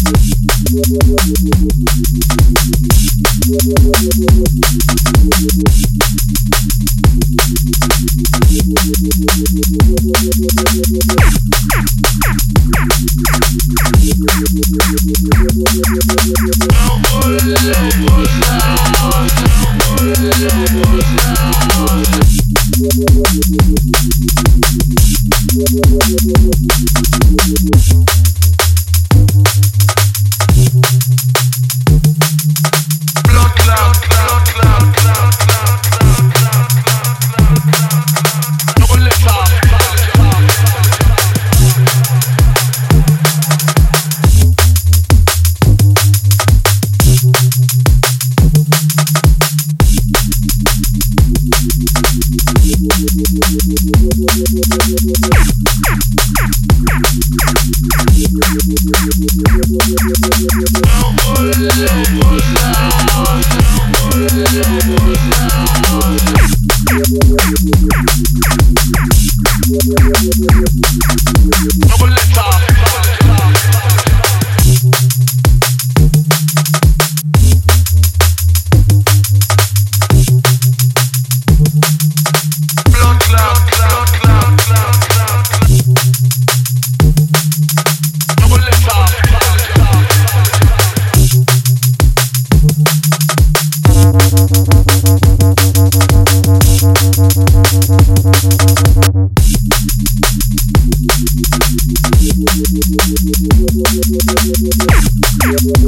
Oh, Double it up.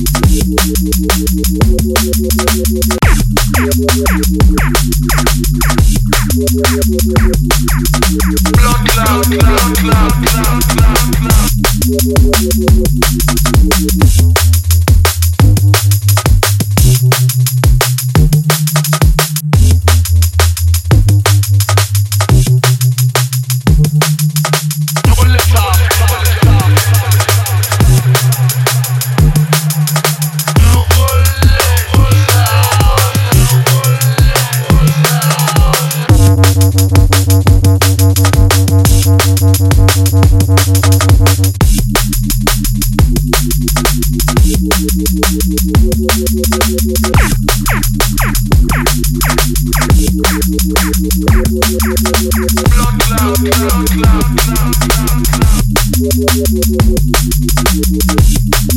Blood, blood, blood.